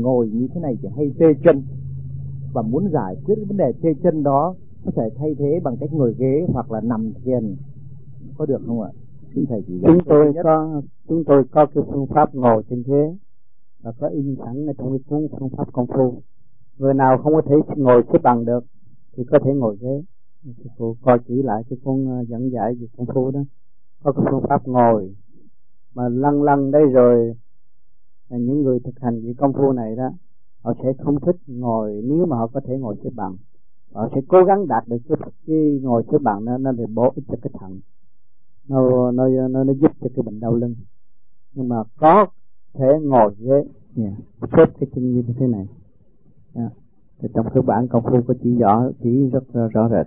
ngồi như thế này thì hay tê chân. Và muốn giải quyết vấn đề tê chân đó có thể thay thế bằng cách ngồi ghế hoặc là nằm thiền. Có được không ạ? Xin thầy chỉ chúng tôi có chúng tôi có cái phương pháp ngồi trên ghế và có in sẵn ở trong cái cuốn phương pháp công phu. Người nào không có thể ngồi xếp bằng được thì có thể ngồi ghế. Sư phụ coi chỉ lại cái ờ, dẫn giải về công phu đó. Có cái phương pháp ngồi mà lăn lăn đây rồi là những người thực hành những công phu này đó họ sẽ không thích ngồi nếu mà họ có thể ngồi xếp bằng. Họ sẽ cố gắng đạt được cái, cái ngồi xếp bằng nó nó để bổ ích cho cái thận. Nó nó nó nó giúp cho cái bệnh đau lưng. Nhưng mà có thể ngồi ghế yeah, xếp cái chân như thế này. Yeah. Thì trong cái bản công phu có chỉ rõ chỉ rất rõ rệt.